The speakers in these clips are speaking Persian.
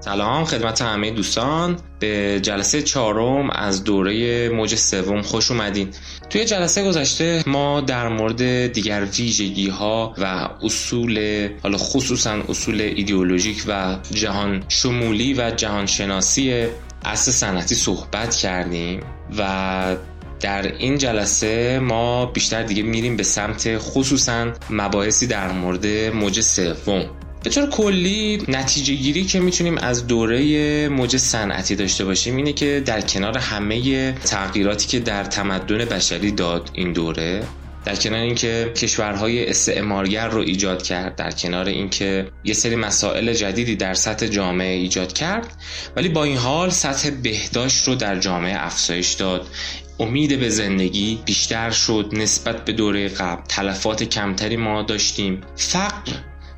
سلام خدمت همه دوستان. به جلسه چهارم از دوره موج سوم خوش اومدین. توی جلسه گذشته ما در مورد دیگر ویژگی ها و اصول حالا خصوصا اصول ایدئولوژیک و جهان شمولی و جهان شناسی اصل صنعتی صحبت کردیم و در این جلسه ما بیشتر دیگه میریم به سمت خصوصا مباحثی در مورد موج سوم. به طور کلی نتیجه گیری که می‌تونیم از دوره موج صنعتی داشته باشیم اینه که در کنار همه تغییراتی که در تمدن بشری داد این دوره در کنار اینکه کشورهای استعمارگر رو ایجاد کرد در کنار اینکه یه سری مسائل جدیدی در سطح جامعه ایجاد کرد ولی با این حال سطح بهداشت رو در جامعه افزایش داد. امید به زندگی بیشتر شد نسبت به دوره قبل. تلفات کمتری ما داشتیم. فقر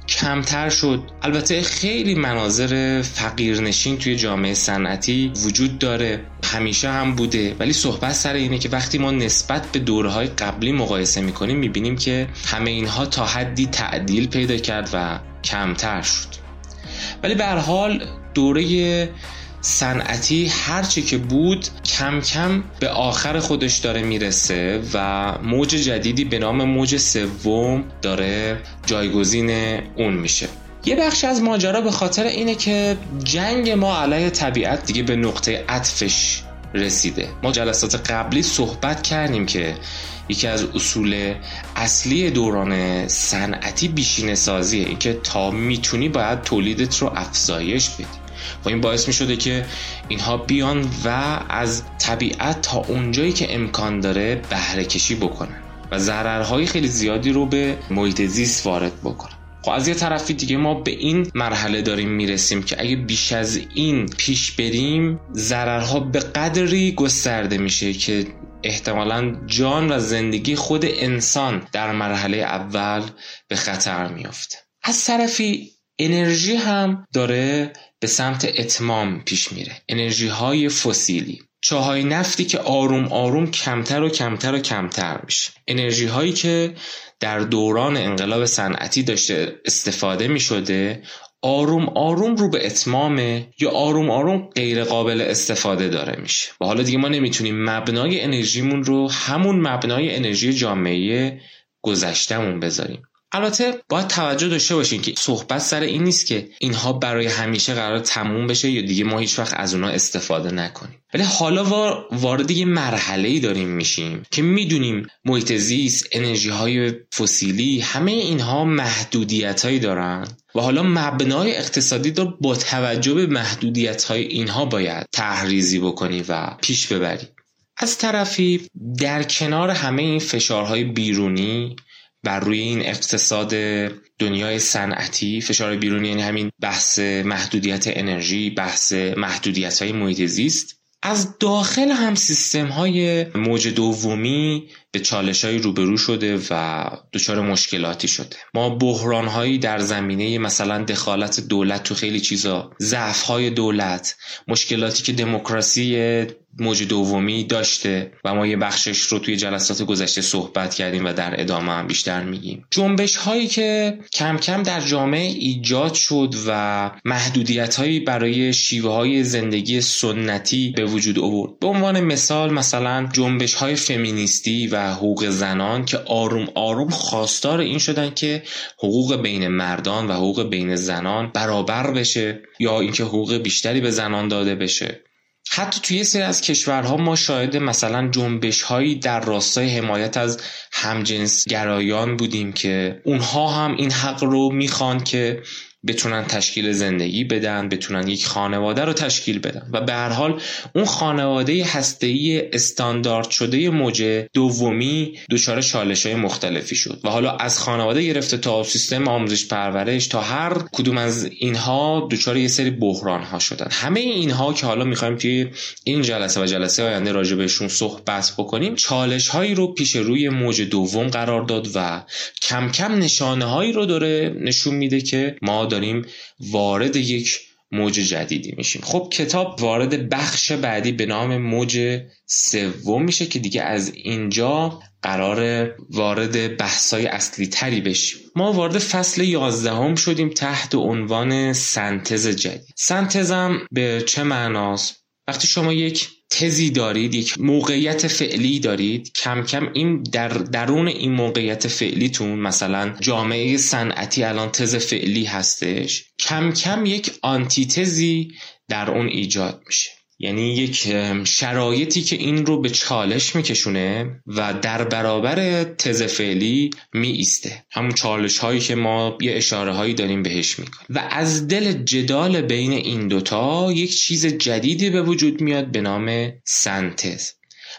کمتر شد. البته خیلی مناظر فقیرنشین توی جامعه صنعتی وجود داره. همیشه هم بوده. ولی صحبت سر اینه که وقتی ما نسبت به دورهای قبلی مقایسه می‌کنیم می‌بینیم که همه اینها تا حدی تعدیل پیدا کرد و کمتر شد. ولی به حال دوره صنعتی هرچی که بود کم کم به آخر خودش داره می‌رسه و موج جدیدی به نام موج سوم داره جایگزین اون میشه. یه بخش از ماجرا به خاطر اینه که جنگ ما علیه طبیعت دیگه به نقطه عطفش رسیده. ما جلسات قبلی صحبت کردیم که یکی از اصول اصلی دوران صنعتی بیشینه سازیه اینکه تا می‌تونی باید تولیدت رو افزایش بدی. و این باعث می شده که اینها بیان و از طبیعت تا اونجایی که امکان داره بهره کشی بکنن و ضررهای خیلی زیادی رو به محیط زیست وارد بکنن. خب از یه طرفی دیگه ما به این مرحله داریم می‌رسیم که اگه بیش از این پیش بریم ضررها به قدری گسترده میشه که احتمالا جان و زندگی خود انسان در مرحله اول به خطر میافته. از طرفی انرژی هم داره به سمت اتمام پیش میره. انرژی های فسیلی. چاهای نفتی که آروم آروم کمتر و کمتر و کمتر میشه. انرژی هایی که در دوران انقلاب صنعتی داشته استفاده می شده آروم آروم رو به اتمامه یا آروم آروم غیر قابل استفاده داره میشه. و حالا دیگه ما نمی‌تونیم مبنای انرژیمون رو همون مبنای انرژی جامعه گذشتهمون بذاریم. البته باید توجه داشته باشین که صحبت سر این نیست که اینها برای همیشه قرار تموم بشه یا دیگه ما هیچ وقت از اونها استفاده نکنیم. ولی حالا وارد یه مرحله ای داریم میشیم که می‌دونیم محیط زیست انرژی های فسیلی همه اینها محدودیت هایی دارن و حالا مبنای اقتصادی رو با توجه به محدودیت های اینها باید تحریزی بکنی و پیش ببری. از طرفی در کنار همه این فشارهای بیرونی بر روی این اقتصاد دنیای صنعتی فشار بیرونی یعنی همین بحث محدودیت انرژی بحث محدودیت های محیط زیست از داخل هم سیستم های موج دومی به چالش های روبرو شده و دچار مشکلاتی شده. ما بحران هایی در زمینه مثلا دخالت دولت تو خیلی چیزا ضعف های دولت مشکلاتی که دموکراسی موج دومی داشته و ما یه بخشش رو توی جلسات گذشته صحبت کردیم و در ادامه هم بیشتر میگیم. جنبش هایی که کم کم در جامعه ایجاد شد و محدودیت هایی برای شیوه های زندگی سنتی به وجود آورد. به عنوان مثال مثلا جنبش های فمینیستی و حقوق زنان که آروم آروم خواستار این شدن که حقوق بین مردان و حقوق بین زنان برابر بشه یا اینکه حقوق بیشتری به زنان داده بشه. حتی توی سری از کشورها ما شاهد مثلا جنبش هایی در راستای حمایت از همجنس گرایان بودیم که اونها هم این حق رو می‌خوان که بتونن تشکیل زندگی بدن بتونن یک خانواده رو تشکیل بدن. و به هر حال اون خانواده هسته‌ای استاندارد شده موج دومی دچار چالش های مختلفی شد. و حالا از خانواده گرفته تا سیستم آموزش پرورش تا هر کدوم از اینها دچار یه سری بحران ها شدن. همه اینها که حالا می‌خوایم توی این جلسه و جلسه آینده راجع بهشون صحبت بکنیم چالش هایی رو پیش روی موج دوم قرار داد و کم کم نشانه هایی رو داره نشون میده که ما داریم وارد یک موج جدیدی میشیم. خب کتاب وارد بخش بعدی به نام موج سوم میشه که دیگه از اینجا قرار وارد بحثای اصلی تری بشیم. ما وارد فصل یازدهم شدیم تحت عنوان سنتز جدید. سنتزم به چه معناست؟ وقتی شما یک تزی دارید یک موقعیت فعلی دارید. کم کم این در درون این موقعیت فعلیتون مثلا جامعه صنعتی الان تز فعلی هستش کم کم یک آنتیتزی در اون ایجاد میشه. یعنی یک شرایطی که این رو به چالش میکشونه و در برابر تز فعلی می ایسته همون چالش هایی که ما یه اشاره هایی داریم بهش می‌کنیم. و از دل جدال بین این دوتا یک چیز جدیدی به وجود میاد به نام سنتز.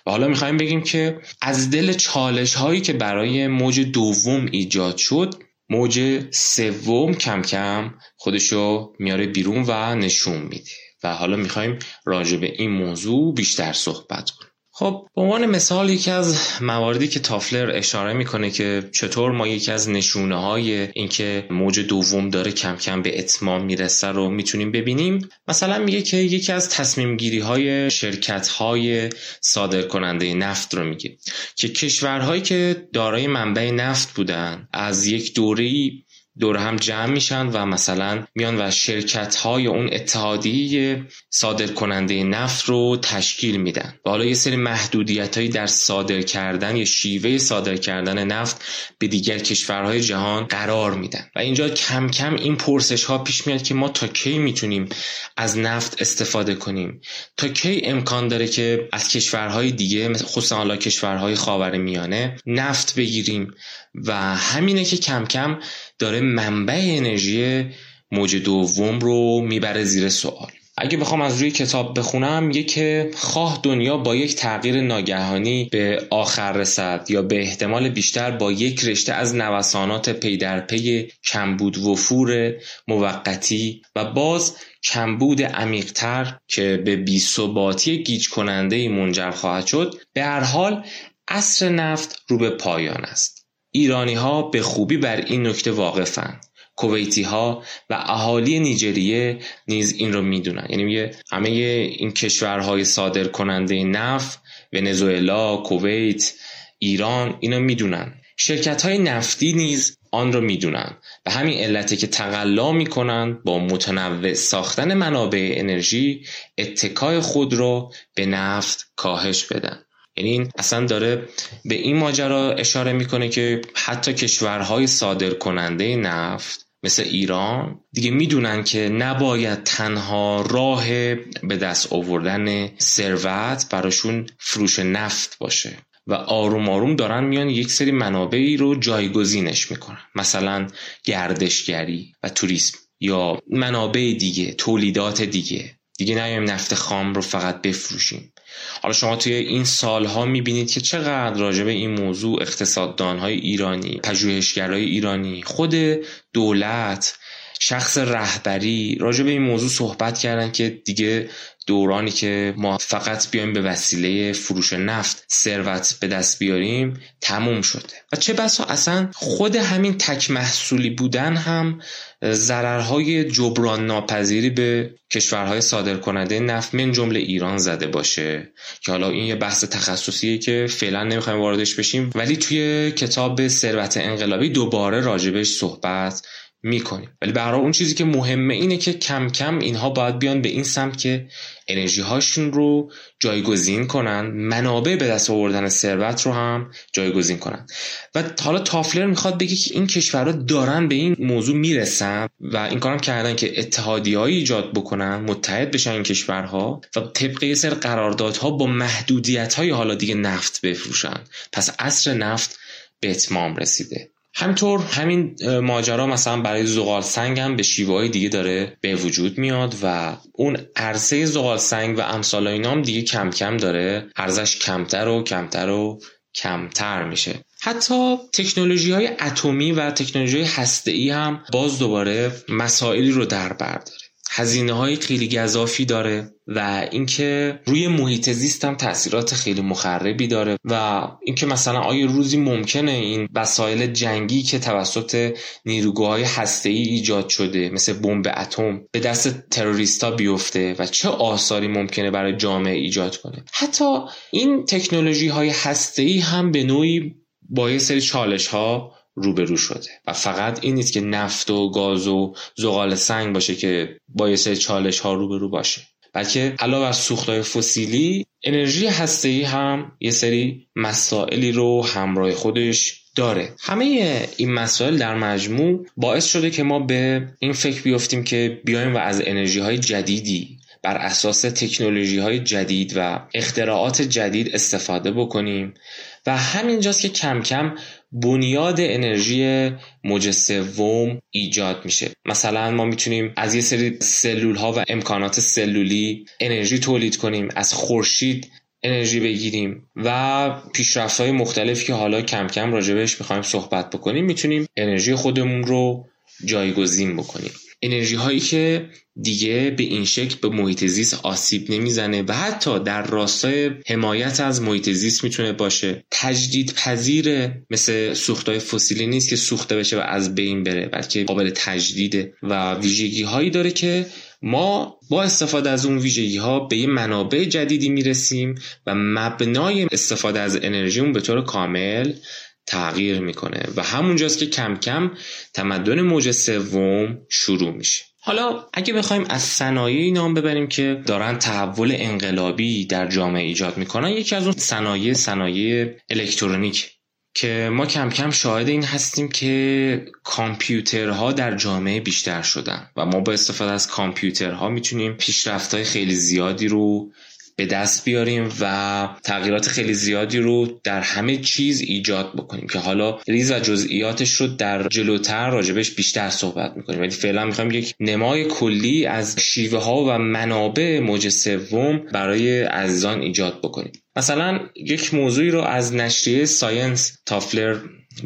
و حالا می‌خوایم بگیم که از دل چالش هایی که برای موج دوم ایجاد شد موج سوم کم کم خودشو میاره بیرون و نشون میده. و حالا می‌خوایم راجع به این موضوع بیشتر صحبت کنیم. خب به عنوان مثال یکی از مواردی که تافلر اشاره می‌کنه که چطور ما یکی از نشونه های اینکه موج دوم داره کم کم به اتمام می‌رسه رو می‌تونیم ببینیم مثلا میگه که یکی از تصمیم گیری های شرکت های صادر کننده نفت رو میگه که کشورهایی که دارای منبع نفت بودن از یک دوره دور هم جمع میشن و مثلا میان و شرکت های اون اتحادیه صادر کننده نفت رو تشکیل میدن. و حالا یه سری محدودیت هایی در صادر کردن یا شیوه صادر کردن نفت به دیگر کشورهای جهان قرار میدن. و اینجا کم کم این پرسش ها پیش میاد که ما تا کی می‌تونیم از نفت استفاده کنیم؟ تا کی امکان داره که از کشورهای دیگه خصوصا حالا کشورهای خاور میانه نفت بگیریم؟ و همینه که کم کم داره منبع انرژی موج دوم رو می‌بره زیر سوال. اگه بخوام از روی کتاب بخونم میگه که خواه دنیا با یک تغییر ناگهانی به آخر رسد یا به احتمال بیشتر با یک رشته از نوسانات پی در پی کمبود وفور موقتی و باز کمبود عمیقتر که به بیثباتی گیج کننده منجر خواهد شد به هر حال عصر نفت رو به پایان است. ایرانی ها به خوبی بر این نکته واقفند کویتی ها و اهالی نیجریه نیز این رو می‌دونن. یعنی میگه همه این کشورهای صادر کننده نفت ونزوئلا کویت ایران اینا می‌دونن. شرکت های نفتی نیز آن رو می‌دونن. و همین علته که تقلا می‌کنن با متنوع ساختن منابع انرژی اتکای خود رو به نفت کاهش بدن. یعنی این اصلا داره به این ماجرا اشاره می‌کنه که حتی کشورهای صادر کننده نفت مثل ایران دیگه می‌دونن که نباید تنها راه به دست آوردن ثروت براشون فروش نفت باشه و آروم آروم دارن میان یک سری منابعی رو جایگزینش می‌کنن مثلا گردشگری و توریسم یا منابع دیگه تولیدات دیگه. دیگه نیایم نفت خام رو فقط بفروشیم. حالا شما توی این سالها می‌بینید که چقدر راجع به این موضوع اقتصاددانهای ایرانی پژوهشگرای ایرانی خود دولت شخص رهبری. راجع به این موضوع صحبت کردن که دیگه دورانی که ما فقط بیایم به وسیله فروش نفت ثروت به دست بیاریم تموم شده. و چه بسا اصلا خود همین تک محصولی بودن هم ضررهای جبران ناپذیری به کشورهای صادر کننده نفت من جمله ایران زده باشه. که حالا این یه بحث تخصصیه که فعلا نمی‌خوایم واردش بشیم. ولی توی کتاب ثروت انقلابی دوباره راجبش صحبت می‌کنیم. ولی برای اون چیزی که مهمه اینه که کم کم اینها باید بیان به این سمت که انرژی هاشون رو جایگزین کنن منابع به دست آوردن ثروت رو هم جایگزین کنن. و حالا تافلر می‌خواد بگه که این کشورها دارن به این موضوع می‌رسن و این کارم کردن که اتحادی ایجاد بکنن متحد بشن این کشورها و طبق یه سر قراردادها با محدودیت های حالا دیگه نفت بفروشن. پس عصر نفت به اتمام رسیده. همینطور همین ماجرا مثلا برای زغال سنگ هم به شیوه های دیگه داره به وجود میاد و اون عرصه زغال سنگ و امثال اینا هم دیگه کم کم داره. ارزش کمتر و کمتر و کمتر میشه. حتی تکنولوژی های اتمی و تکنولوژی هسته ای هم باز دوباره مسائلی رو در بر داره. هزینه های خیلی گذافی داره و اینکه روی محیط زیست هم تاثیرات خیلی مخربی داره و اینکه مثلا آیا روزی ممکنه این وسایل جنگی که توسط نیروگاههای هسته‌ای ایجاد شده مثل بمب اتم به دست تروریستا بیفته و چه آثاری ممکنه برای جامعه ایجاد کنه؟ حتی این تکنولوژی های هسته‌ای هم به نوعی با یه سری چالش ها روبرو شده. و فقط این نیست که نفت و گاز و زغال سنگ باشه که با یه سری چالش ها روبرو باشه. بلکه علاوه بر سوختهای فسیلی انرژی هسته‌ای هم یه سری مسائلی رو همراه خودش داره. همه این مسائل در مجموع باعث شده که ما به این فکر بیفتیم که بیایم و از انرژی های جدیدی بر اساس تکنولوژی های جدید و اختراعات جدید استفاده بکنیم. و همینجاست که کم کم بنیاد انرژی موج سوم ایجاد میشه. مثلا ما می‌تونیم از یه سری سلول ها و امکانات سلولی انرژی تولید کنیم از خورشید انرژی بگیریم و پیشرفت های مختلفی که حالا کم کم راجبش می‌خوایم صحبت بکنیم می‌تونیم انرژی خودمون رو جایگزین بکنیم. انرژی هایی که دیگه به این شکل به محیط زیست آسیب نمی‌زنه و حتی در راستای حمایت از محیط زیست می‌تونه باشه. تجدید پذیره مثل سوختهای فسیلی نیست که سوخته بشه و از بین بره بلکه قابل تجدیده و ویژگی هایی داره که ما با استفاده از اون ویژگی ها به یه منابع جدیدی می‌رسیم و مبنای استفاده از انرژیمون به طور کامل تغییر می‌کنه و همونجاست که کم کم تمدن موج سوم شروع میشه. حالا اگه بخوایم از صنایعی نام ببریم که دارن تحول انقلابی در جامعه ایجاد می‌کنن یکی از اون صنایع صنایع الکترونیک که ما کم کم شاهد این هستیم که کامپیوترها در جامعه بیشتر شدن و ما با استفاده از کامپیوترها می‌تونیم پیشرفت‌های خیلی زیادی رو به دست بیاریم و تغییرات خیلی زیادی رو در همه چیز ایجاد بکنیم که حالا ریز و جزئیاتش رو در جلوتر راجبش بیشتر صحبت می‌کنیم. ولی فعلا می‌خوایم یک نمای کلی از شیوه ها و منابع موج سوم برای عزیزان ایجاد بکنیم. مثلا یک موضوعی رو از نشریه Science تافلر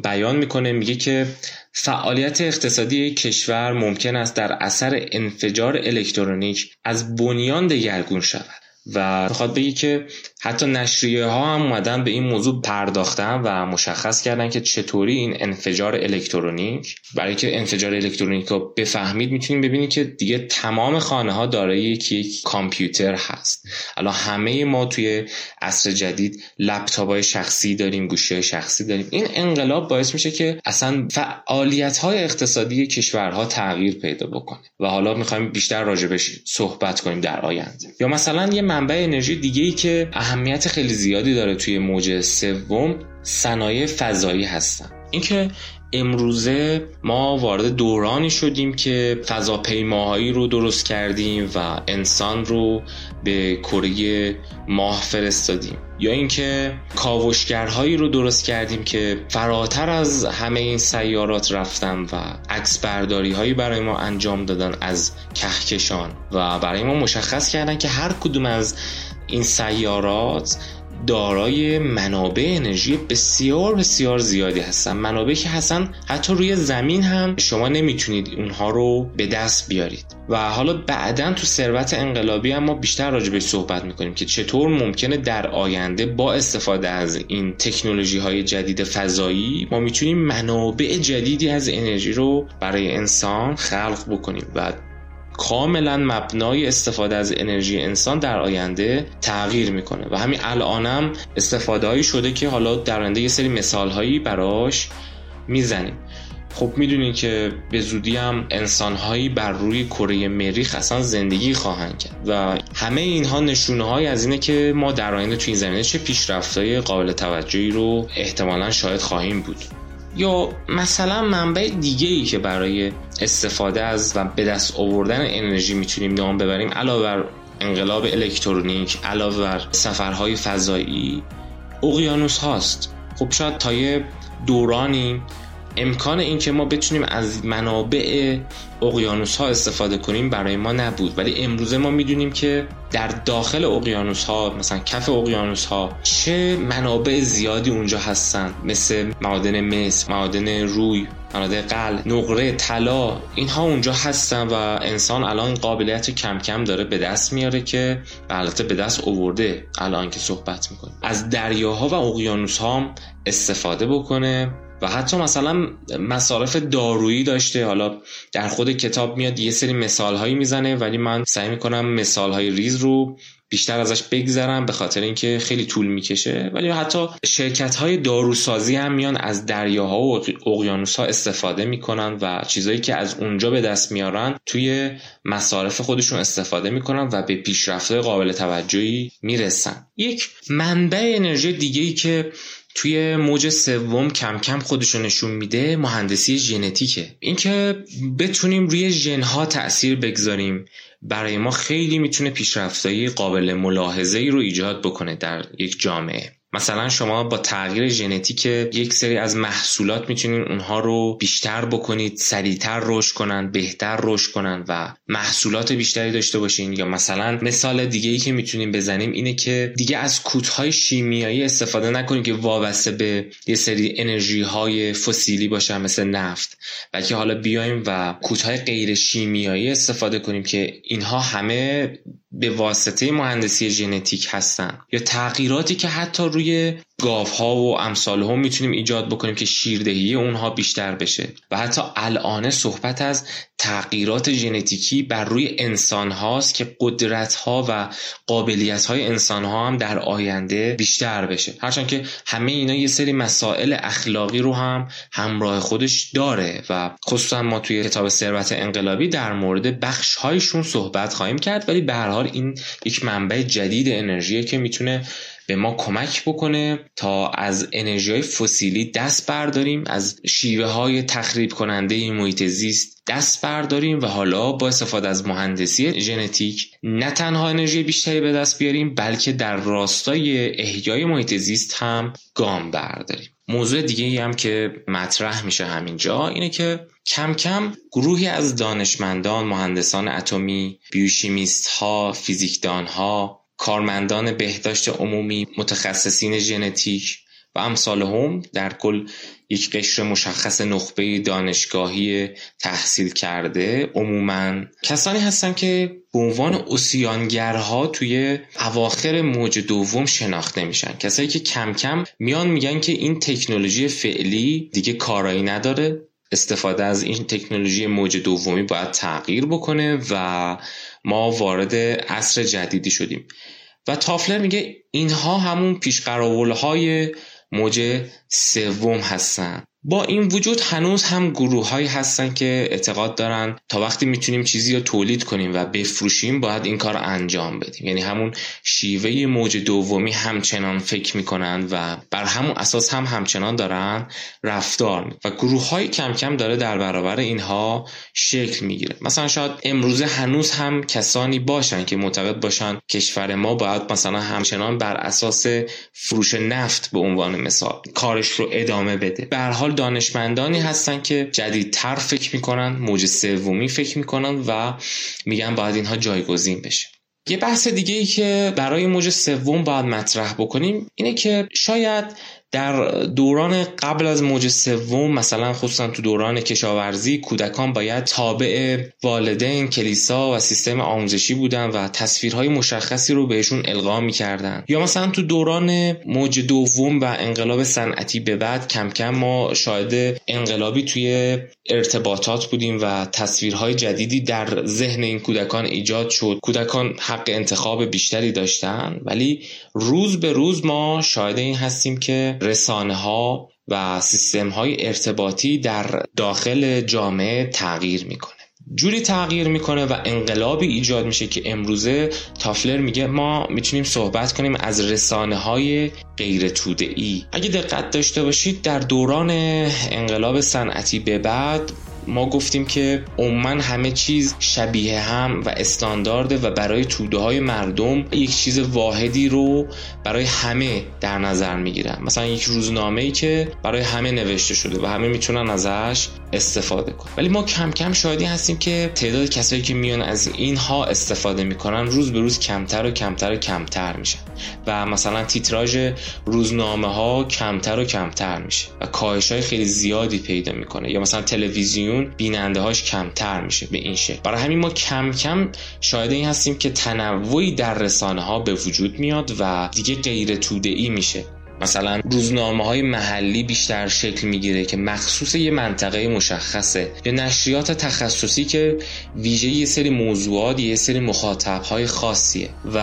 بیان می‌کنه میگه که فعالیت اقتصادی کشور ممکن است در اثر انفجار الکترونیک از بنیان دگرگون شود. و می‌خواد بگی که حتی نشریه ها هم اومدن به این موضوع پرداختن و مشخص کردن که چطوری این انفجار الکترونیک برای که انفجار الکترونیک رو بفهمید می‌تونیم ببینید که دیگه تمام خانه ها دارای یک کامپیوتر هست. الان همه ما توی عصر جدید لپتاپ های شخصی داریم گوشی شخصی داریم. این انقلاب باعث میشه که اصلا فعالیت های اقتصادی کشورها تغییر پیدا بکنه. و حالا می‌خوایم بیشتر راجبش صحبت کنیم در آینده. یا مثلا یه منبع انرژی دیگه ای که اهمیت خیلی زیادی داره توی موج سوم صنایع فضایی هستن. اینکه امروزه ما وارد دورانی شدیم که فضاپیماهایی رو درست کردیم و انسان رو به کره ماه فرستادیم. یا اینکه کاوشگرهایی رو درست کردیم که فراتر از همه این سیارات رفتن و عکس برداری هایی برای ما انجام دادن از کهکشان. و برای ما مشخص کردن که هر کدوم از این سیارات دارای منابع انرژی بسیار بسیار زیادی هستن. منابعی که هستن حتی روی زمین هم شما نمی‌تونید اونها رو به دست بیارید. و حالا بعدا تو ثروت انقلابی هم ما بیشتر راجع به صحبت می‌کنیم که چطور ممکنه در آینده با استفاده از این تکنولوژی های جدید فضایی ما می‌تونیم منابع جدیدی از انرژی رو برای انسان خلق بکنیم. و کاملا مبنای استفاده از انرژی انسان در آینده تغییر می‌کنه. و همین الانم استفاده هایی شده که حالا در آینده یه سری مثال هایی براش می‌زنیم. خب می‌دونید که به زودی هم انسانهایی بر روی کره مریخ اصلا زندگی خواهند کرد. و همه اینها نشونه های از اینه که ما در آینده توی این زمینه چه پیشرفتهای قابل توجهی رو احتمالا شاید خواهیم بود. یا مثلا منبع دیگه ای که برای استفاده از و به دست آوردن انرژی می‌تونیم نام ببریم علاوه بر انقلاب الکترونیک علاوه بر سفرهای فضایی اقیانوس هاست. خب شاید تا یه دورانی امکان اینکه ما بتونیم از منابع اقیانوس ها استفاده کنیم برای ما نبود. ولی امروزه ما می‌دونیم که در داخل اقیانوس ها مثلا کف اقیانوس ها چه منابع زیادی اونجا هستن. مثل معادن مس معادن روی مناطق قل نقره طلا اینها اونجا هستن و انسان الان قابلیت کم کم داره به دست میاره که البته به دست اوورده الان که صحبت می‌کنه از دریاها و اقیانوس ها استفاده بکنه و حتی مثلا مصارف دارویی داشته. حالا در خود کتاب میاد یه سری مثال هایی می‌زنه ولی من سعی می‌کنم مثال های ریز رو بیشتر ازش بگذرم به خاطر اینکه خیلی طول می‌کشه. ولی حتی شرکت های داروسازی هم میان از دریاها و اقیانوس ها استفاده می‌کنن و چیزایی که از اونجا به دست میارن توی مصارف خودشون استفاده می‌کنن و به پیشرفت قابل توجهی می‌رسن. یک منبع انرژی دیگه ای که توی موج سوم کم کم خودشو نشون میده مهندسی ژنتیکه. اینکه بتونیم روی ژنها تاثیر بگذاریم برای ما خیلی می‌تونه پیشرفتایی قابل ملاحظه ای رو ایجاد بکنه در یک جامعه. مثلا شما با تغییر ژنتیک یک سری از محصولات می‌تونید اونها رو بیشتر بکنید سریعتر رشد کنن بهتر رشد کنن و محصولات بیشتری داشته باشین. یا مثلا مثال دیگه ای که می‌تونیم بزنیم اینه که دیگه از کودهای شیمیایی استفاده نکنید که وابسته به یه سری انرژی های فسیلی باشن مثل نفت. بلکه حالا بیایم و کودهای غیر شیمیایی استفاده کنیم که اینها همه به واسطه مهندسی ژنتیک هستن یا تغییراتی که حتی روی گاف ها و امثال هم می‌تونیم ایجاد بکنیم که شیردهی اونها بیشتر بشه. و حتی الان صحبت از تغییرات ژنتیکی بر روی انسان هاست که قدرت ها و قابلیت های انسان ها هم در آینده بیشتر بشه. هرچند که همه اینا یه سری مسائل اخلاقی رو هم همراه خودش داره و خصوصا ما توی کتاب ثروت انقلابی در مورد بخش هایشون صحبت خواهیم کرد ولی به هر حال این یک منبع جدید انرژیه که می‌تونه به ما کمک بکنه تا از انرژی فسیلی دست برداریم از شیوه های تخریب کننده محیط زیست دست برداریم و حالا با استفاده از مهندسی ژنتیک نه تنها انرژی بیشتری به دست بیاریم بلکه در راستای احیای محیط زیست هم گام برداریم. موضوع دیگه ای هم که مطرح میشه همینجا اینه که کم کم گروهی از دانشمندان، مهندسان اتمی، بیوشیمیست ها، فیزیکدان ها کارمندان بهداشت عمومی متخصصین ژنتیک و امثال هم در کل یک قشر مشخص نخبه دانشگاهی تحصیل کرده عموما. کسانی هستن که به عنوان اوسیانگرها توی اواخر موج دوم شناخته میشن. کسایی که کم کم میان میگن که این تکنولوژی فعلی دیگه کارایی نداره. استفاده از این تکنولوژی موج دومی باید تغییر بکنه و ما وارد عصر جدیدی شدیم. و تافلر میگه اینها همون های موج سوم هستن. با این وجود هنوز هم گروه هایی هستن که اعتقاد دارن تا وقتی می‌تونیم چیزی رو تولید کنیم و بفروشیم باید این کار رو انجام بدیم. یعنی همون شیوه موج دومی همچنان فکر می‌کنن و بر همون اساس هم همچنان دارن رفتار و گروه های کم کم داره در برابر اینها شکل می‌گیره. مثلا شاید امروزه هنوز هم کسانی باشن که معتقد باشن کشور ما باید مثلا همچنان بر اساس فروش نفت به عنوان مثال کارش رو ادامه بده. به حال دانشمندانی هستن که جدیدتر فکر می‌کنن موج سومی فکر می‌کنن و میگن باید اینها جایگزین بشه. یه بحث دیگه ای که برای موج سوم باید مطرح بکنیم اینه که شاید در دوران قبل از موج سوم مثلا خصوصا تو دوران کشاورزی کودکان باید تابع والدین کلیسا و سیستم آموزشی بودن و تصویرهای مشخصی رو بهشون القا می‌کردن. یا مثلا تو دوران موج دوم و انقلاب صنعتی به بعد کم کم ما شاهد انقلابی توی ارتباطات بودیم و تصویرهای جدیدی در ذهن این کودکان ایجاد شد. کودکان حق انتخاب بیشتری داشتن ولی روز به روز ما شاهد این هستیم که رسانه ها و سیستم های ارتباطی در داخل جامعه تغییر می‌کنه. جوری تغییر می‌کنه و انقلابی ایجاد میشه که امروزه تافلر میگه ما می‌تونیم صحبت کنیم از رسانه های غیر توده ای اگه دقت داشته باشید در دوران انقلاب صنعتی به بعد ما گفتیم که عموما همه چیز شبیه هم و استاندارده و برای توده های مردم یک چیز واحدی رو برای همه در نظر می‌گیرن. مثلا یک روزنامه ای که برای همه نوشته شده و همه می‌تونن ازش استفاده کن. ولی ما کم کم شاهدی هستیم که تعداد کسایی که میان از اینها استفاده می‌کنن روز به روز کمتر و کمتر و کمتر میشه و مثلا تیتراژ روزنامه ها کمتر و کمتر میشه و کاهش های خیلی زیادی پیدا می‌کنه. یا مثلا تلویزیون بیننده هاش کمتر میشه به این شکل. برای همین ما کم کم شاهد این هستیم که تنوعی در رسانه ها به وجود میاد و دیگه غیر توده ای میشه. مثلا روزنامه های محلی بیشتر شکل می‌گیره که مخصوص یه منطقه مشخصه یا نشریات تخصصی که ویژه یه سری موضوعات یه سری مخاطب های خاصیه. و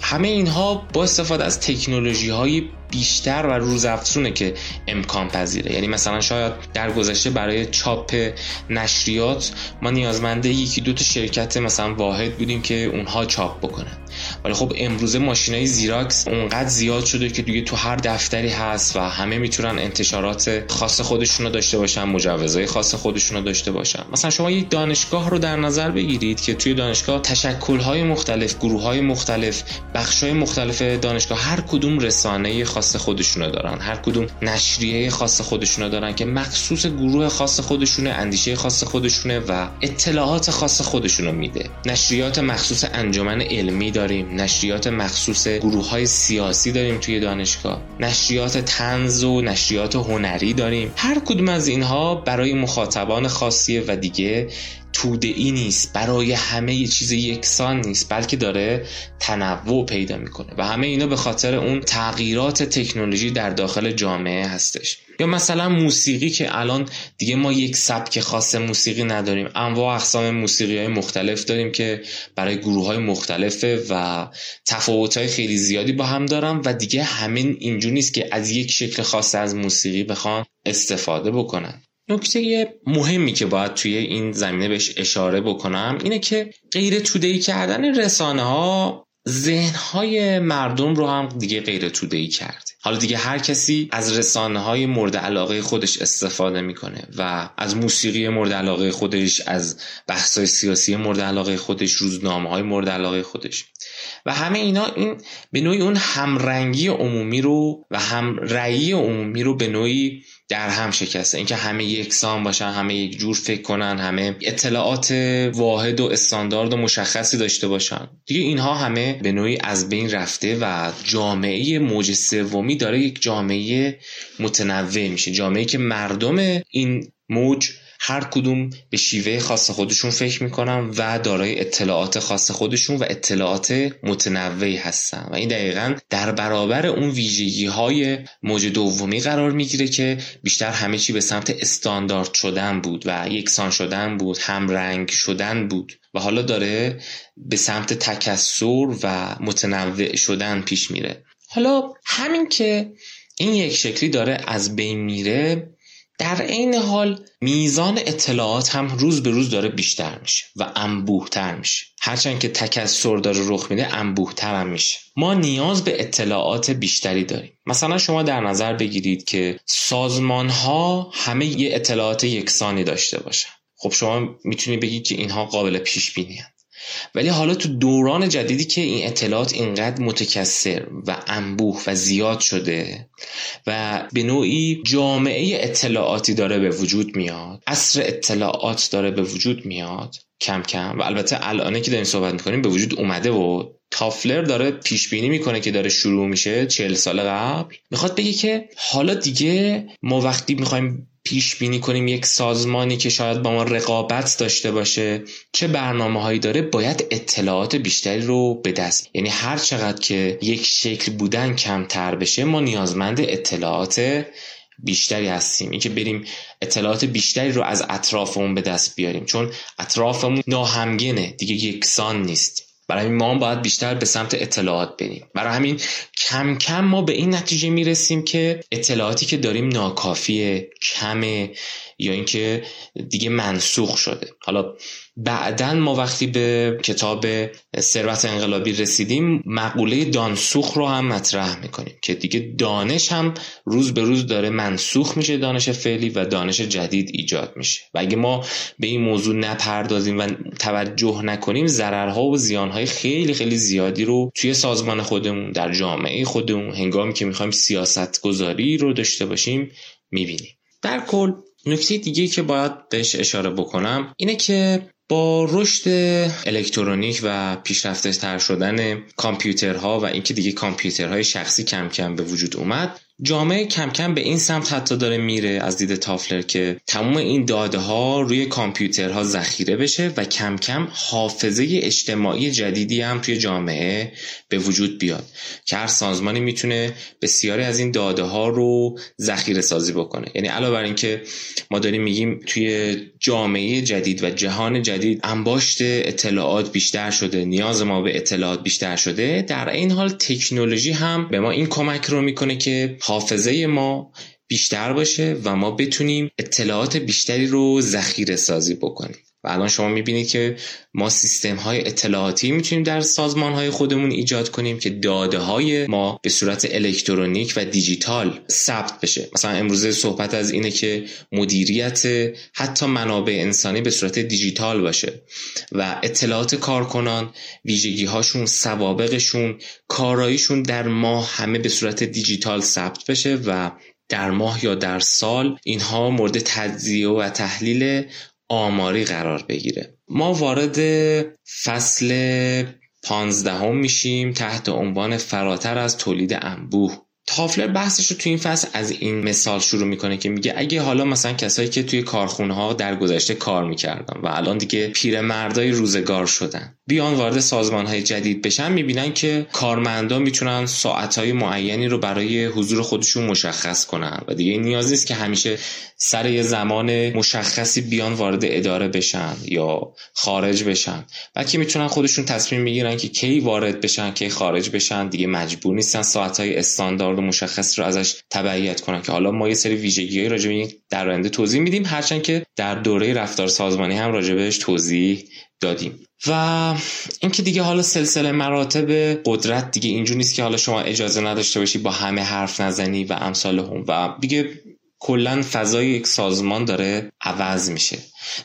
همه اینها با استفاده از تکنولوژی های بیشتر و روزافزونه که امکان پذیره. یعنی مثلا شاید در گذشته برای چاپ نشریات ما نیازمنده یکی دو تا شرکت مثلا واحد بودیم که اونها چاپ بکنن. ولی خب امروزه ماشینای زیراکس اونقدر زیاد شده که دیگه تو هر دفتری هست و همه می‌تونن انتشارات خاص خودشون رو داشته باشن مجوزهای خاص خودشون رو داشته باشن. مثلا شما یک دانشگاه رو در نظر بگیرید که توی دانشگاه تشکل‌های مختلف گروه‌های مختلف بخش‌های مختلف دانشگاه هر کدوم رسانه خاص خودشونو دارن هر کدوم نشریه خاص خودشونو دارن که مخصوص گروه خاص خودشونه اندیشه خاص خودشونه و اطلاعات خاص خودشونو میده. نشریات مخصوص انجمن علمی داریم. نشریات مخصوص گروه های سیاسی داریم توی دانشگاه. نشریات تنز و نشریات هنری داریم. هر کدوم از اینها برای مخاطبان خاصیه و دیگه توده ای نیست. برای همه یه چیز یکسان نیست بلکه داره تنوع پیدا می‌کنه و همه اینا به خاطر اون تغییرات تکنولوژی در داخل جامعه هستش. یا مثلا موسیقی که الان دیگه ما یک سبک خاص موسیقی نداریم. انواع اقسام موسیقی های مختلف داریم که برای گروه های مختلفه و تفاوت های خیلی زیادی با هم دارم و دیگه همین اینجور نیست که از یک شکل خاص از موسیقی بخوان استفاده بکنن. نکته مهمی که باید توی این زمینه بهش اشاره بکنم اینه که غیر تودهی کردن رسانه ها ذهن های مردم رو هم دیگه غیر تودهی کرده. حالا دیگه هر کسی از رسانه های مورد علاقه خودش استفاده می‌کنه و از موسیقی مورد علاقه خودش از بحث های سیاسی مورد علاقه خودش روزنامه های مورد علاقه خودش. و همه اینا این به نوعی اون همرنگی عمومی رو و همرأیی عمومی رو به نوعی در هم شکسته. اینکه همه یکسان باشن همه یک جور فکر کنن همه اطلاعات واحد و استاندارد و مشخصی داشته باشن. دیگه اینها همه به نوعی از بین رفته و جامعه موج سومی داره یک جامعه متنوع میشه. جامعه که مردم این موج هر کدوم به شیوه خاص خودشون فکر می‌کنن و دارای اطلاعات خاص خودشون و اطلاعات متنوعی هستن. و این دقیقا در برابر اون ویژگی های موج دومی قرار می‌گیره که بیشتر همه چی به سمت استاندارد شدن بود و یکسان شدن بود همرنگ شدن بود. و حالا داره به سمت تکسر و متنوع شدن پیش میره. حالا همین که این یک شکلی داره از بین میره در عین حال میزان اطلاعات هم روز به روز داره بیشتر میشه و انبوهتر میشه. هرچند که تکسر داره رخ میده انبوهتر هم میشه. ما نیاز به اطلاعات بیشتری داریم. مثلا شما در نظر بگیرید که سازمان ها همه یه اطلاعات یکسانی داشته باشن. خب شما می‌تونید بگید که اینها قابل پیش بینی ولی حالا تو دوران جدیدی که این اطلاعات اینقدر متکثر و انبوه و زیاد شده و به نوعی جامعه اطلاعاتی داره به وجود میاد اصر اطلاعات داره به وجود میاد کم کم. و البته الانه که داریم صحبت می‌کنیم به وجود اومده و تافلر داره پیش بینی می‌کنه که داره شروع میشه چهل سال قبل. می‌خواد بگه که حالا دیگه ما وقتی می‌خوایم پیش بینی کنیم یک سازمانی که شاید با ما رقابت داشته باشه. چه برنامه هایی داره؟ باید اطلاعات بیشتری رو به دست. یعنی هر چقدر که یک شکل بودن کمتر بشه ما نیازمند اطلاعات بیشتری هستیم. اینکه بریم اطلاعات بیشتری رو از اطرافمون به دست بیاریم. چون اطرافمون ناهمگنه. دیگه یکسان نیست. برای همین ما هم باید بیشتر به سمت اطلاعات بریم. برای همین کم کم ما به این نتیجه می‌رسیم که اطلاعاتی که داریم ناکافیه کمه. یا اینکه دیگه منسوخ شده. حالا بعدا ما وقتی به کتاب ثروت انقلابی رسیدیم مقوله دانسوخ رو هم مطرح می‌کنیم که دیگه دانش هم روز به روز داره منسوخ میشه دانش فعلی و دانش جدید ایجاد میشه. و اگه ما به این موضوع نپردازیم و توجه نکنیم ضررها و زیانهای خیلی خیلی زیادی رو توی سازمان خودمون در جامعه خودمون هنگامی که می‌خوایم سیاست گذاری رو داشته باشیم می‌بینیم. در کل نکته دیگه که باید بهش اشاره بکنم اینه که با رشد الکترونیک و پیشرفته تر شدن کامپیوترها و اینکه دیگه کامپیوترهای شخصی کم کم به وجود اومد جامعه کم کم به این سمت حتی داره میره از دید تافلر که تمام این داده ها روی کامپیوترها ذخیره بشه و کم کم حافظه اجتماعی جدیدی هم توی جامعه به وجود بیاد که هر سازمانی می‌تونه بسیاری از این داده ها رو ذخیره سازی بکنه. یعنی علاوه بر اینکه ما داریم میگیم توی جامعه جدید و جهان جدید انباشت اطلاعات بیشتر شده نیاز ما به اطلاعات بیشتر شده در این حال تکنولوژی هم به ما این کمک رو می‌کنه که حافظه ما بیشتر باشه و ما بتونیم اطلاعات بیشتری رو ذخیره سازی بکنیم. و الان شما می‌بینید که ما سیستم های اطلاعاتی می‌تونیم در سازمان های خودمون ایجاد کنیم که داده های ما به صورت الکترونیک و دیجیتال ثبت بشه. مثلا امروزه صحبت از اینه که مدیریت حتی منابع انسانی به صورت دیجیتال باشه و اطلاعات کارکنان ویژگی هاشون سوابقشون کاراییشون در ما همه به صورت دیجیتال ثبت بشه و در ماه یا در سال اینها مورد تجزیه و تحلیل آماری قرار بگیره. ما وارد فصل پانزدهم میشیم تحت عنوان فراتر از تولید انبوه. تافلر بحثش رو توی این فصل از این مثال شروع می‌کنه که میگه اگه حالا مثلا کسایی که توی کارخونه ها در گذشته کار می‌کردن و الان دیگه پیرمردای روزگار شدن بیان وارد سازمان های جدید بشن می‌بینن که کارمندا می‌تونن ساعت های معینی رو برای حضور خودشون مشخص کنن و دیگه نیاز نیست که همیشه سر یه زمان مشخصی بیان وارد اداره بشن یا خارج بشن. بلکه می‌تونن خودشون تصمیم می‌گیرن که کی وارد بشن کی خارج بشن دیگه مجبور نیستن ساعت های استاندارد مشخص رو ازش تبعیت کنن که حالا ما یه سری ویژگی راجع به در آینده توضیح میدیم هرچند که در دوره رفتار سازمانی هم راجع بهش توضیح دادیم. و اینکه دیگه حالا سلسله مراتب قدرت دیگه اینجور نیست که حالا شما اجازه نداشته باشی با همه حرف نزنی و امثال هم و دیگه کلا فضای یک سازمان داره عوض میشه.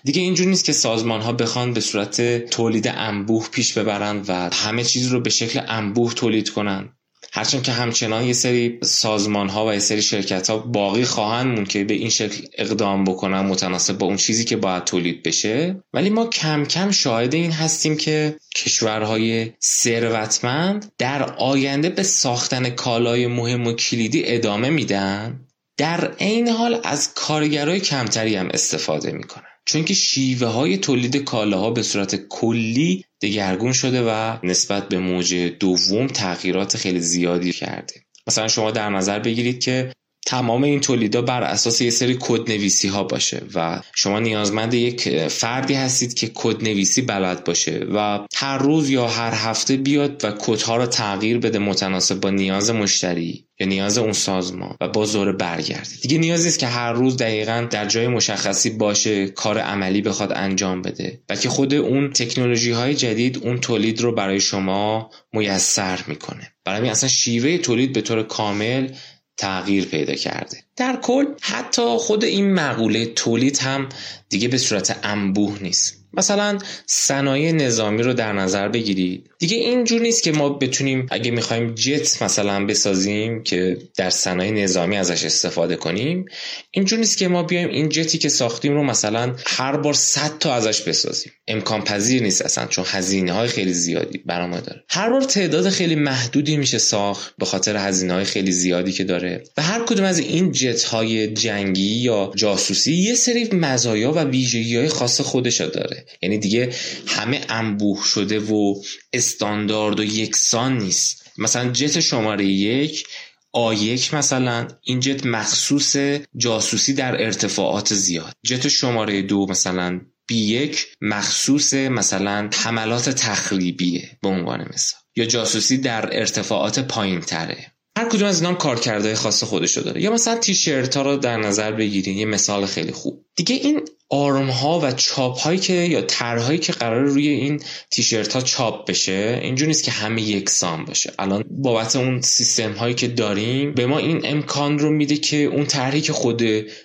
دیگه اینجور نیست که سازمان ها بخوان به صورت تولید انبوه پیش ببرن و همه چیز رو به شکل انبوه تولید کنن. هرچند که همچنان یه سری سازمان ها و یه سری شرکت ها باقی خواهند مون که به این شکل اقدام بکنن متناسب با اون چیزی که باید تولید بشه. ولی ما کم کم شاهد این هستیم که کشورهای ثروتمند در آینده به ساختن کالای مهم و کلیدی ادامه میدن. در عین حال از کارگرای کمتری هم استفاده می‌کنن. چون که شیوه های تولید کالاها به صورت کلی دگرگون شده و نسبت به موج دوم تغییرات خیلی زیادی کرده. مثلا شما در نظر بگیرید که تمام این تولیدا بر اساس یه سری کد نویسی ها باشه و شما نیازمند یک فردی هستید که کد نویسی بلد باشه و هر روز یا هر هفته بیاد و کدها رو تغییر بده متناسب با نیاز مشتری یا نیاز اون سازمان و با زور برگرده. دیگه نیاز نیست که هر روز دقیقا در جای مشخصی باشه کار عملی بخواد انجام بده. که خود اون تکنولوژی های جدید اون تولید رو برای شما میسر می‌کنه. برای اصلا شیوه تولید به طور کامل تغییر پیدا کرده. در کل حتی خود این مقوله تولید هم دیگه به صورت انبوه نیست. مثلا صنایع نظامی رو در نظر بگیرید دیگه اینجور نیست که ما بتونیم اگه می‌خوایم جت مثلا بسازیم که در صنایع نظامی ازش استفاده کنیم اینجور نیست که ما بیایم این جتی که ساختیم رو مثلا هر بار 100 تا ازش بسازیم. امکان پذیر نیست اصلا چون هزینه های خیلی زیادی برای داره. هر بار تعداد خیلی محدودی میشه ساخت به خاطر هزینه های خیلی زیادی که داره. و هر کدوم از این جت های جنگی یا جاسوسی یه سری مزایا و ویژگی های خاص خودش داره. یعنی دیگه همه انبوه شده و استاندارد و یکسان نیست. مثلا جت شماره یک آ1 مثلا این جت مخصوص جاسوسی در ارتفاعات زیاد. جت شماره دو مثلا B1 مخصوص مثلا حملات تخریبیه به عنوان مثال. یا جاسوسی در ارتفاعات پایین تره هر کدوم از اینا کارکردهای خاص خودشو داره. یا مثلا تیشرت ها رو در نظر بگیرین یه مثال خیلی خوب. دیگه این آرم ها و چاپ هایی که یا طرحهایی که قرار روی این تیشرت ها چاپ بشه اینجور نیست که همه یکسان باشه. الان بابت اون سیستم هایی که داریم به ما این امکان رو میده که اون طرحی که خود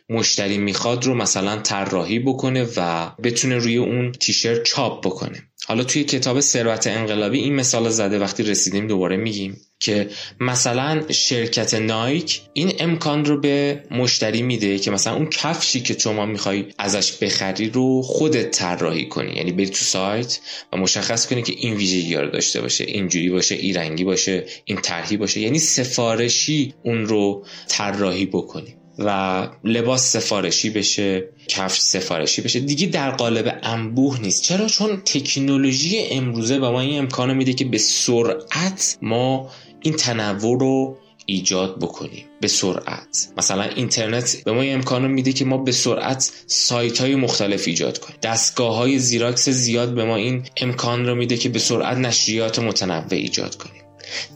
مشتری می‌خواد رو مثلا طراحی بکنه و بتونه روی اون تیشرت چاپ بکنه. حالا توی کتاب ثروت انقلابی این مثال زده وقتی رسیدیم دوباره میگیم که مثلا شرکت نایک این امکان رو به مشتری میده که مثلا اون کفشی که شما می‌خوای ازش بخری رو خودت طراحی کنی. یعنی بری تو سایت و مشخص کنی که این ویژگی رو داشته باشه. اینجوری باشه این رنگی باشه این طرحی باشه. یعنی سفارشی اون رو طراحی بکنی. و لباس سفارشی بشه کفش سفارشی بشه. دیگه در قالب انبوه نیست. چرا؟ چون تکنولوژی امروزه به ما این امکان میده که به سرعت ما این تنوع رو ایجاد بکنیم. به سرعت. مثلا اینترنت به ما امکان میده که ما به سرعت سایت های مختلف ایجاد کنیم. دستگاه های زیراکس زیاد به ما این امکان رو میده که به سرعت نشریات متنوع ایجاد کنیم.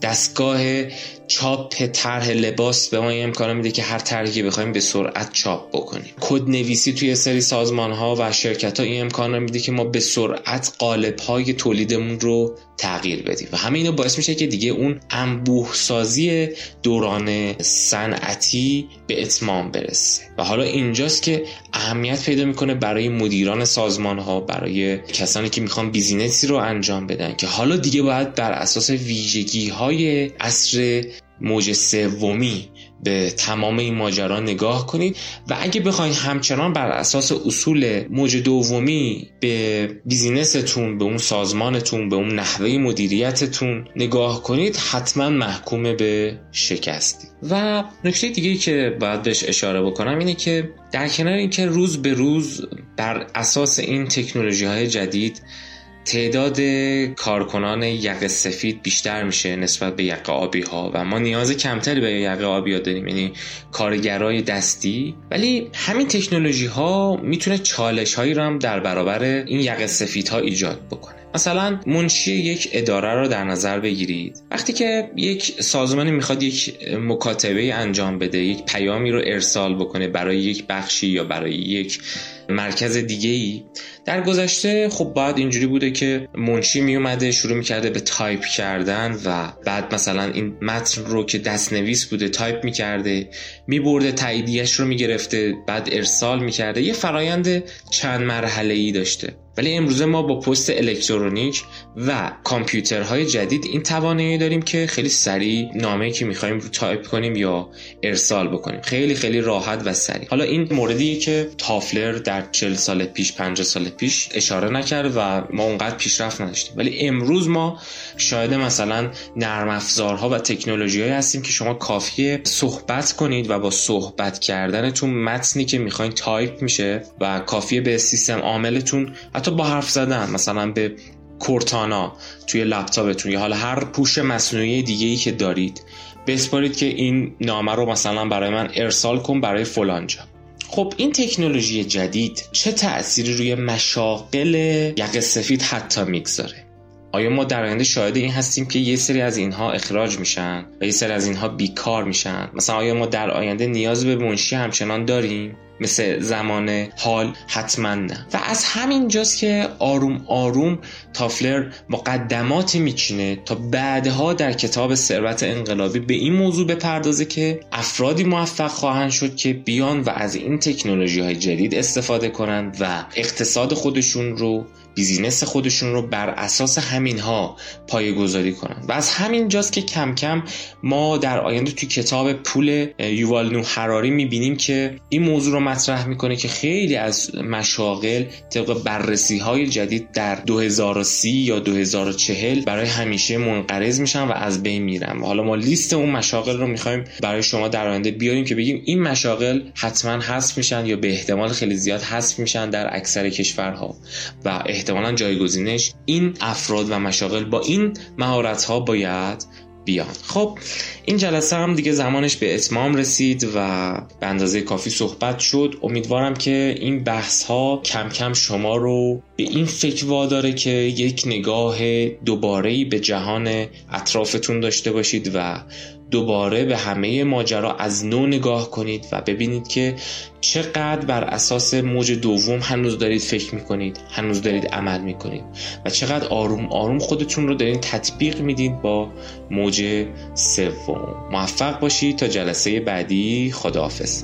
دستگاه چاپ طرح لباس به ما امکان میده که هر طرحی بخوایم به سرعت چاپ بکنیم. کد نویسی توی سری سازمان ها و شرکت ها این امکان میده که ما به سرعت قالب های تولیدمون رو تغییر بدیم. و همه اینا باعث میشه که دیگه اون انبوه سازی دوران صنعتی به اتمام برسه. و حالا اینجاست که اهمیت پیدا می‌کنه برای مدیران سازمان ها برای کسانی که می‌خوان business ی رو انجام بدن که حالا دیگه باید بر اساس ویژگی های عصر موج سومی به تمام این ماجرا نگاه کنید و اگه بخواید همچنان بر اساس اصول موج دومی به بیزینستون به اون سازمانتون به اون نحوه مدیریتتون نگاه کنید حتما محکوم به شکستی و نکته دیگه که باید بهش اشاره بکنم اینه که در کنار اینکه روز به روز بر اساس این تکنولوژی های جدید تعداد کارکنان یقه سفید بیشتر میشه نسبت به یقه آبی ها و ما نیاز کمتری به یقه آبی ها داریم. یعنی کارگرای دستی. ولی همین تکنولوژی ها می‌تونه چالش هایی رو هم در برابر این یقه سفید ها ایجاد بکنه. مثلا منشی یک اداره رو در نظر بگیرید. وقتی که یک سازمانی می‌خواد یک مکاتبه انجام بده یک پیامی رو ارسال بکنه برای یک بخشی یا برای یک مرکز دیگه ای در گذشته خب باید اینجوری بوده که منشی می اومده شروع می‌کرده به تایپ کردن و بعد مثلا این متن رو که دست نویس بوده تایپ می‌کرده میبرده تاییدیش رو می‌گرفته بعد ارسال می‌کرده. یه فرایند چند مرحله ای داشته. ولی امروزه ما با پست الکترونیک و کامپیوترهای جدید این توانایی داریم که خیلی سریع نامه که می‌خوایم رو تایپ کنیم یا ارسال بکنیم. خیلی خیلی راحت و سریع. حالا این موردیه که تافلر در 40 سال پیش 50 سال پیش اشاره نکرد و ما اونقدر پیشرفت نداشتیم. ولی امروز ما شاید مثلا نرم افزارها و تکنولوژی هستیم که شما کافیه صحبت کنید و با صحبت کردنتون متنی که می‌خواین تایپ میشه و کافیه به سیستم عاملتون حتی با حرف زدن مثلا به Cortana توی لپتاپتون یا حالا هر هوش مصنوعی دیگه ای که دارید بسپارید که این نامه رو مثلا برای من ارسال کن برای فلانجا. خب این تکنولوژی جدید چه تأثیری روی مشاقل یقه سفید حتی می‌گذاره؟ آیا ما در آینده شاهد این هستیم که یه سری از اینها اخراج میشن و یه سری از اینها بیکار میشن؟ مثلا آیا ما در آینده نیاز به منشی همچنان داریم؟ مثل زمان حال حتما نه. و از همین جاست که آروم آروم تافلر مقدماتی میچینه تا بعدها در کتاب ثروت انقلابی به این موضوع بپردازه که افرادی موفق خواهند شد که بیان و از این تکنولوژی های جدید استفاده کنند و اقتصاد خودشون رو بیزینس خودشون رو بر اساس همین ها پایه گذاری کنن. و از همین جاست که کم کم ما در آینده توی کتاب پول یووال نو حراری می‌بینیم که این موضوع رو مطرح می‌کنه که خیلی از مشاغل طبق بررسی های جدید در 2030 یا 2040 برای همیشه منقرض میشن و از بین میرن. حالا ما لیست اون مشاغل رو می‌خوایم برای شما در آینده بیاریم که بگیم این مشاغل حتما حذف میشن یا به احتمال خیلی زیاد حذف میشن در اکثر کشورها. و احتمالا جایگزینش این افراد و مشاغل با این مهارت ها باید بیان. خب این جلسه هم دیگه زمانش به اتمام رسید و به اندازه کافی صحبت شد. امیدوارم که این بحث ها کم کم شما رو به این فکر واداره که یک نگاه دوباره به جهان اطرافتون داشته باشید و دوباره به همه ماجرا از نو نگاه کنید و ببینید که چقدر بر اساس موج دوم هنوز دارید فکر می‌کنید هنوز دارید عمل می‌کنید و چقدر آروم آروم خودتون رو دارید تطبیق می‌دید با موج سوم. موفق باشید تا جلسه بعدی. خداحافظ.